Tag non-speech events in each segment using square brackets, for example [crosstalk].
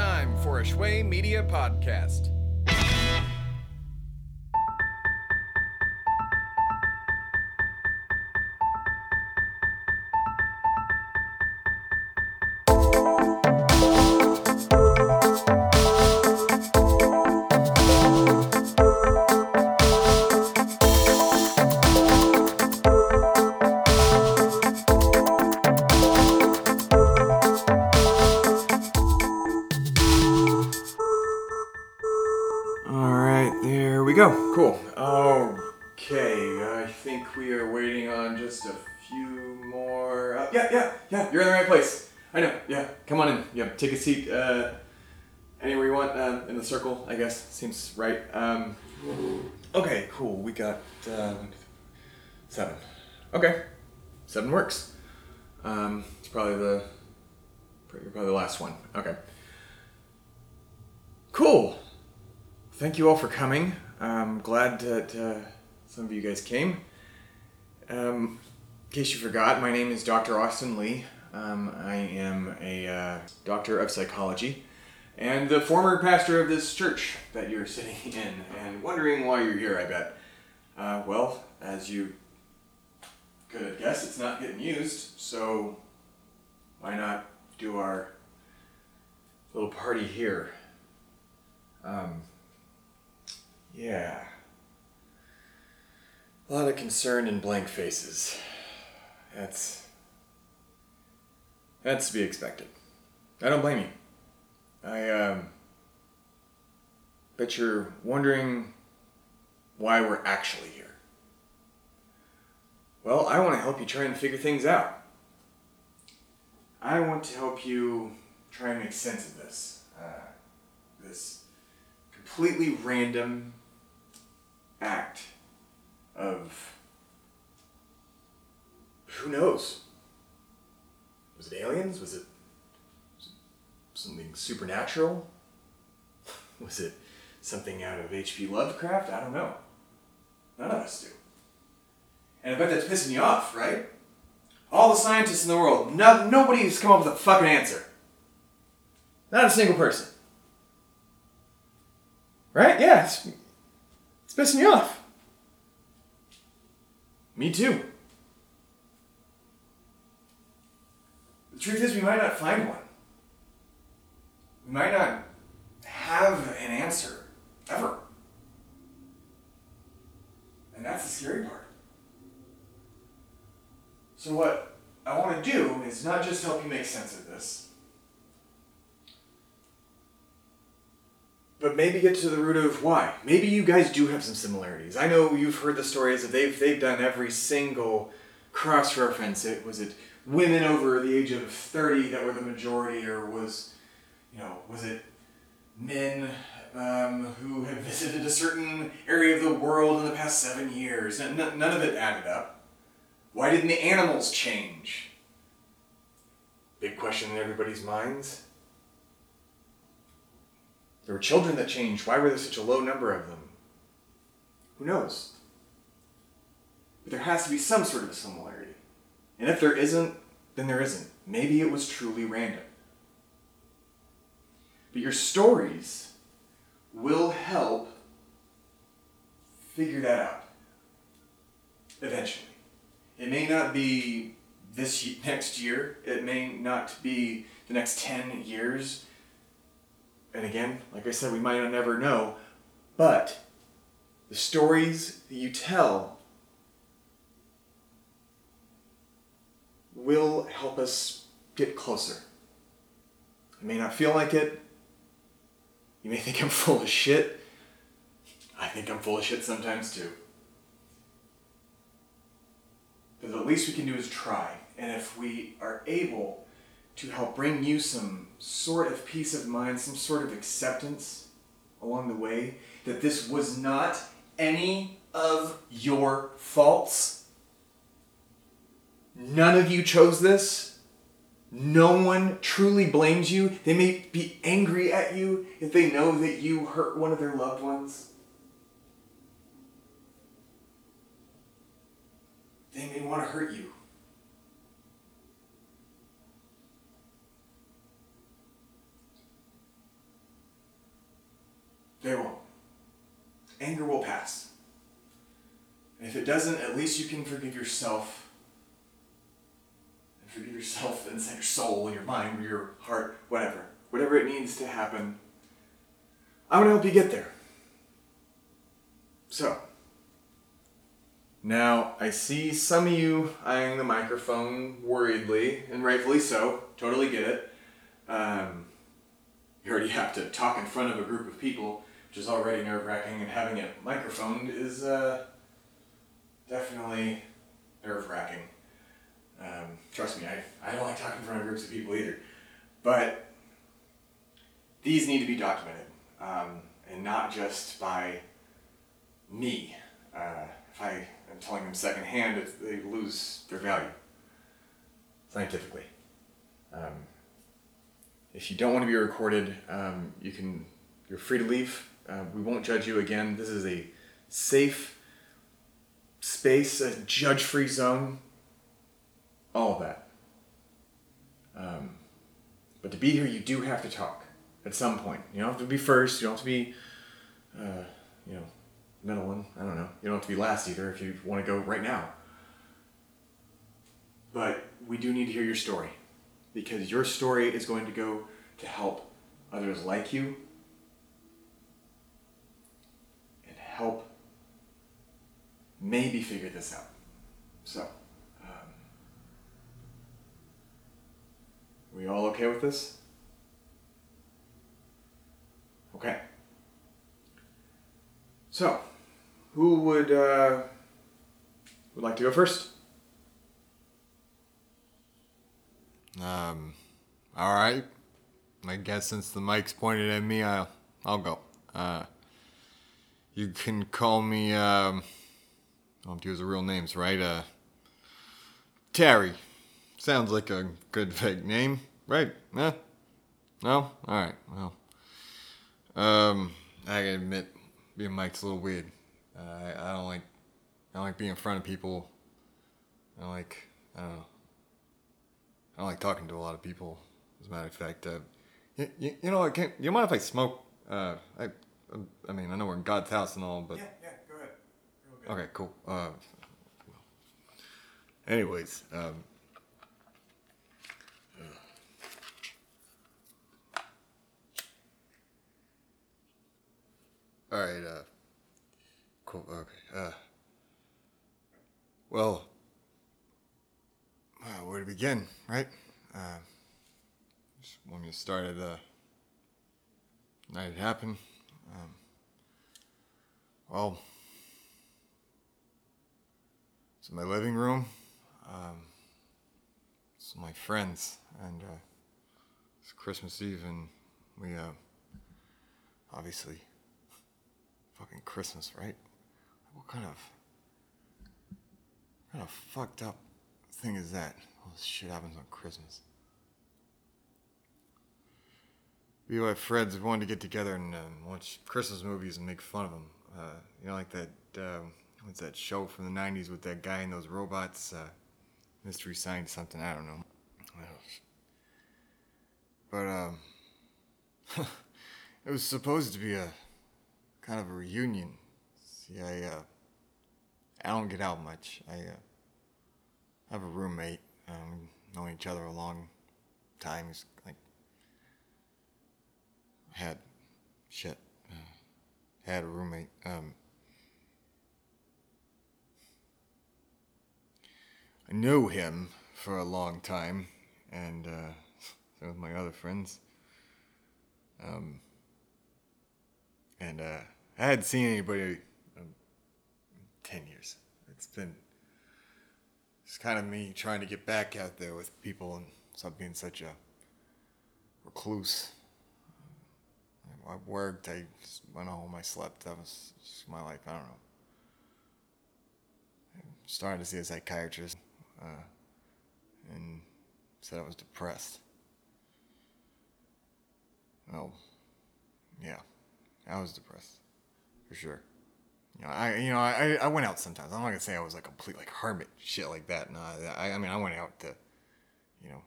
time for a Shway Media podcast. Go. Cool. Okay, I think we are waiting on just a few more. Uh, yeah, yeah, yeah. You're in the right place. I know. Yeah, come on in. Yeah, take a seat. Uh, anywhere you want. Um, in the circle, I guess seems right. Um, okay, cool. We got uh, seven. Okay, seven works. Um, it's probably the probably the last one. Okay. Cool thank you all for coming. I'm glad that uh, some of you guys came. Um, in case you forgot, my name is Dr. Austin Lee. Um, I am a uh, doctor of psychology and the former pastor of this church that you're sitting [laughs] in and wondering why you're here, I bet. Uh, well, as you could guess, it's not getting used, so why not do our little party here? Um, yeah. A lot of concern and blank faces. That's. That's to be expected. I don't blame you. I, um. Bet you're wondering why we're actually here. Well, I want to help you try and figure things out. I want to help you try and make sense of this. Uh, this completely random act of who knows? Was it aliens? Was it, something supernatural? [laughs] Was it something out of H.P. Lovecraft? I don't know. None of us do. And I bet that's pissing you off, right? All the scientists in the world, no, nobody's come up with a fucking answer. Not a single person. Right? Yeah, pissing you off. Me too. The truth is, we might not find one. We might not have an answer ever. And that's the scary part. So, what I want to do is not just help you make sense of this, but maybe get to the root of why. Maybe you guys do have some similarities. I know you've heard the stories that they've they've done every single cross reference. It was it women over the age of thirty that were the majority, or was you know was it men um, who had visited a certain area of the world in the past seven years? N- none of it added up. Why didn't the animals change? Big question in everybody's minds. There were children that changed. Why were there such a low number of them? Who knows? But there has to be some sort of a similarity. And if there isn't, then there isn't. Maybe it was truly random. But your stories will help figure that out eventually. It may not be this next year, it may not be the next 10 years, and again, like I said, we might not never know, but the stories that you tell will help us get closer. It may not feel like it. You may think I'm full of shit. I think I'm full of shit sometimes too. But the least we can do is try. And if we are able to help bring you some sort of peace of mind, some sort of acceptance along the way that this was not any of your faults. None of you chose this. No one truly blames you. They may be angry at you if they know that you hurt one of their loved ones. They may want to hurt you. Anger will pass. And if it doesn't, at least you can forgive yourself. And forgive yourself [laughs] inside your soul, your mind, your heart, whatever. Whatever it needs to happen. I'm going to help you get there. So, now I see some of you eyeing the microphone worriedly, and rightfully so. Totally get it. Um, you already have to talk in front of a group of people, which is already nerve wracking, and having it microphoned is uh, definitely nerve wracking. Um, trust me, I, I don't like talking in front of groups of people either. But these need to be documented, um, and not just by me. Uh, if I am telling them secondhand, they lose their value scientifically. Um, if you don't want to be recorded, um, you can. You're free to leave. Uh, we won't judge you again. This is a safe space, a judge-free zone. All of that. Um, but to be here, you do have to talk at some point. You don't have to be first. You don't have to be, uh, you know, middle one. I don't know. You don't have to be last either if you want to go right now. But we do need to hear your story because your story is going to go to help others like you and help maybe figure this out. So, um, we all okay with this? Okay. So, who would uh, would like to go first? Um, all right. I guess since the mic's pointed at me, I'll I'll go. Uh, you can call me. Um, I don't use the real names, right? Uh, Terry. Sounds like a good fake name, right? Yeah. No. All right. Well. Um, I gotta admit, being Mike's a little weird. Uh, I, I don't like. I don't like being in front of people. I like. I don't know. I don't like talking to a lot of people. As a matter of fact, uh, you, you, you know, I can't, you mind if I smoke? Uh, I, I mean, I know we're in God's house and all, but Yeah, yeah, go ahead. Go okay, cool. Uh, anyways, um, all right. Uh, cool. Okay. Uh, well, uh, where to begin, right? Uh, just when you started the night it happened. Um, well, it's in my living room. Um, it's my friends, and uh, it's Christmas Eve, and we uh, obviously fucking Christmas, right? What kind of what kind of fucked up thing is that? All this shit happens on Christmas. Friends we wanted to get together and um, watch Christmas movies and make fun of them. Uh, you know, like that. Um, what's that show from the '90s with that guy and those robots? Uh, Mystery Science something. I don't know. But um, [laughs] it was supposed to be a kind of a reunion. See, I uh, I don't get out much. I uh, have a roommate. Um, known each other a long time. He's like had shit. Uh, had a roommate. Um, I knew him for a long time, and uh, [laughs] so with my other friends. Um, and uh, I hadn't seen anybody in ten years. It's been it's kind of me trying to get back out there with people and stop being such a recluse. I worked, I went home, I slept. That was my life. I don't know. I'm starting to see a psychiatrist, uh, and said I was depressed. Well, yeah, I was depressed, for sure. You know, I you know I, I went out sometimes. I'm not gonna say I was a complete like hermit shit like that. No, I I mean I went out to, you know,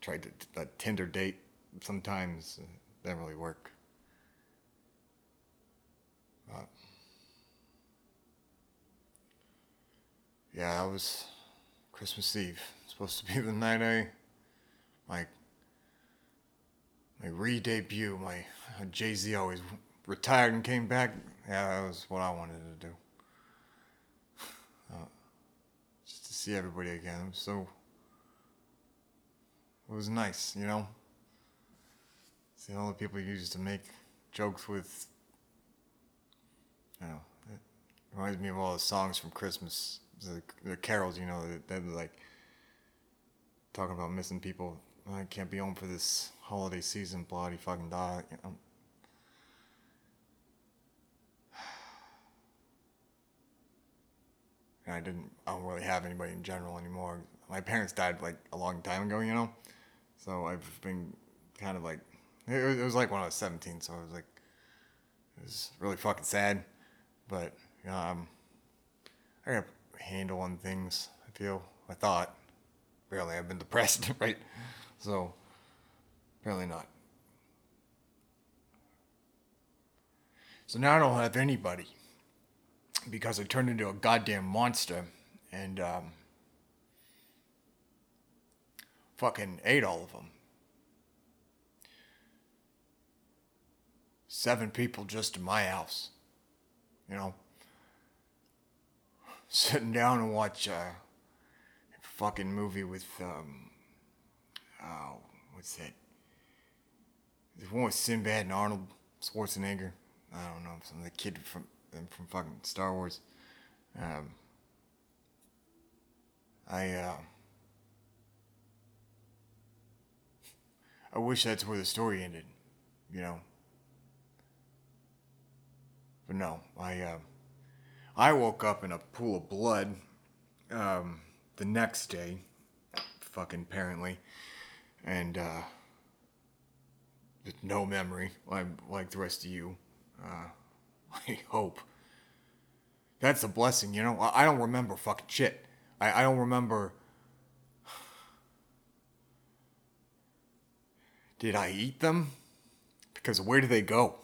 tried to a Tinder date. Sometimes It didn't really work. Yeah, I was Christmas Eve. Supposed to be the night I, like, my re-debut. My uh, Jay Z always retired and came back. Yeah, that was what I wanted to do. Uh, just to see everybody again. So. It was nice, you know. See all the people you used to make jokes with. You know, it reminds me of all the songs from Christmas, the, the carols. You know, that they, like talking about missing people. I can't be home for this holiday season. Bloody fucking die. You know? And I didn't. I don't really have anybody in general anymore. My parents died like a long time ago. You know, so I've been kind of like. It was, it was like when I was 17, so I was like, it was really fucking sad. But I'm. I got a handle on things. I feel. I thought. Apparently, I've been depressed, [laughs] right? So, apparently not. So now I don't have anybody because I turned into a goddamn monster and um, fucking ate all of them. Seven people just in my house, you know, [laughs] sitting down and watch a fucking movie with um, oh, what's that? The one with Sinbad and Arnold Schwarzenegger. I don't know, some of the kid from from fucking Star Wars. Um, I uh, I wish that's where the story ended, you know. But no, I uh, I woke up in a pool of blood um, the next day, fucking apparently, and uh, with no memory, like like the rest of you. Uh, [laughs] I hope. That's a blessing, you know? I, don't remember fucking shit. I, I don't remember. [sighs] Did I eat them? Because where do they go?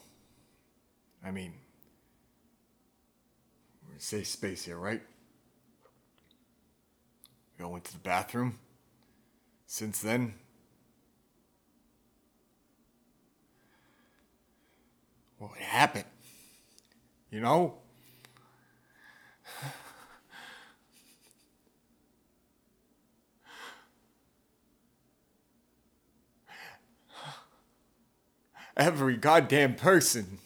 I mean, safe space here, right? We all went to the bathroom. Since then, what happened? You know? Every goddamn person.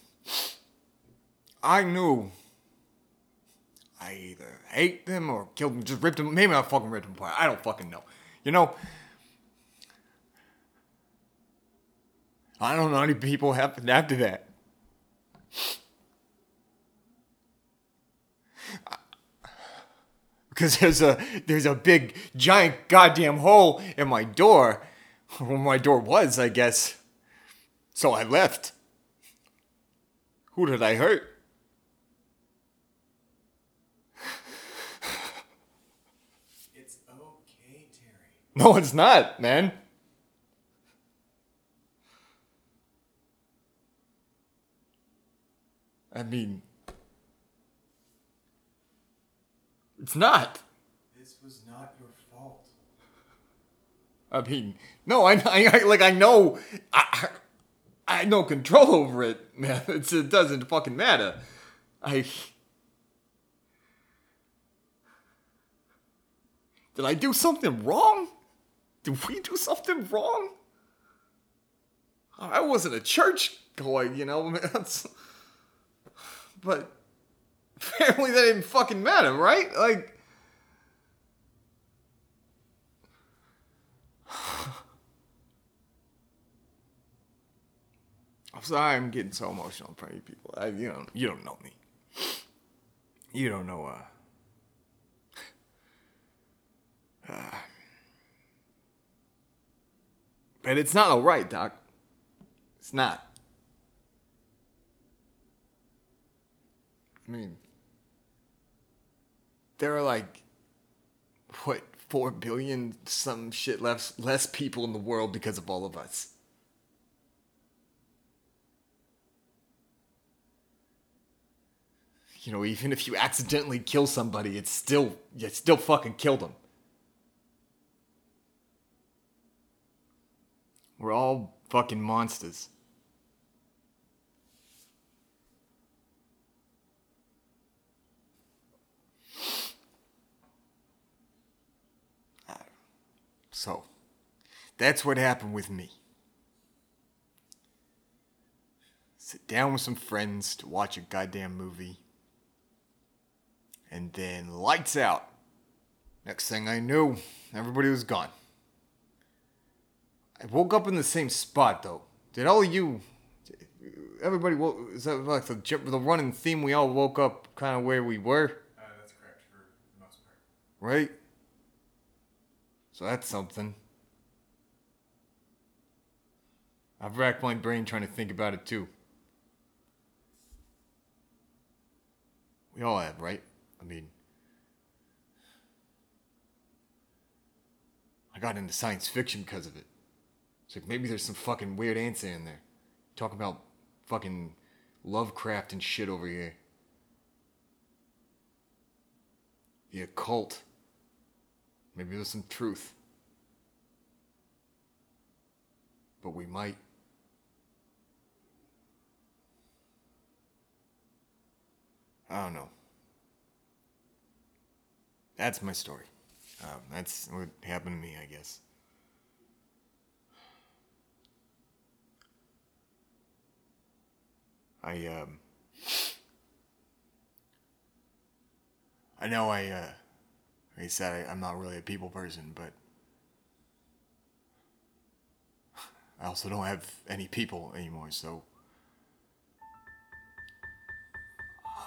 I knew. I either ate them or killed them, just ripped them. Maybe I fucking ripped them apart. I don't fucking know. You know? I don't know many people happened after that. Because there's a there's a big giant goddamn hole in my door. Where my door was i guess. So i left. Who did i hurt? It's okay, Terry. no it's not man. I mean it's not This was not your fault. I mean, no, I, I, I like I know, I, I had no control over it, man. [laughs] It's, it doesn't fucking matter. I did I do something wrong? Did we do something wrong? I wasn't a church goer, you know, [laughs] man. But apparently that didn't fucking matter, right? Like. [sighs] I'm sorry I'm getting so emotional in front of you people. I, you don't you don't know me. You don't know uh, uh [sighs] But it's not alright, Doc. It's not. I mean there are like what, four billion some shit less less people in the world because of all of us. you know, even if you accidentally kill somebody, it's still you still fucking killed them. We're all fucking monsters. So, that's what happened with me. Sit down with some friends to watch a goddamn movie. And then lights out. Next thing I knew, everybody was gone. I woke up in the same spot though. Did all of you, everybody, woke, is that like the, the running theme? We all woke up kind of where we were, Uh, that's correct for the most part. right? So that's something. I've racked my brain trying to think about it too. We all have, right? I mean, I got into science fiction because of it. It's like maybe there's some fucking weird answer in there. Talk about fucking Lovecraft and shit over here. The occult. Maybe there's some truth. But we might. I don't know. That's my story. Um, that's what happened to me, I guess. I um I know I uh I said I, I'm not really a people person, but I also don't have any people anymore, so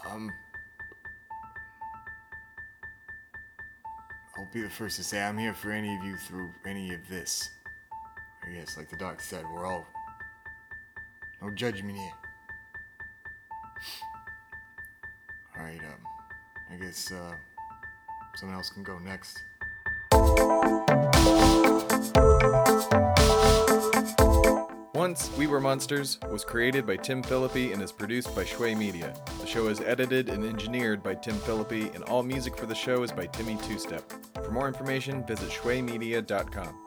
um I'll be the first to say I'm here for any of you through any of this. I guess, like the doc said, we're all no judgment here. Alright, um, I guess, uh, someone else can go next. Once We Were Monsters was created by Tim Phillippe and is produced by Shway Media. The show is edited and engineered by Tim Phillippe, and all music for the show is by Timmy Two Step. For more information, visit shwaymedia.com.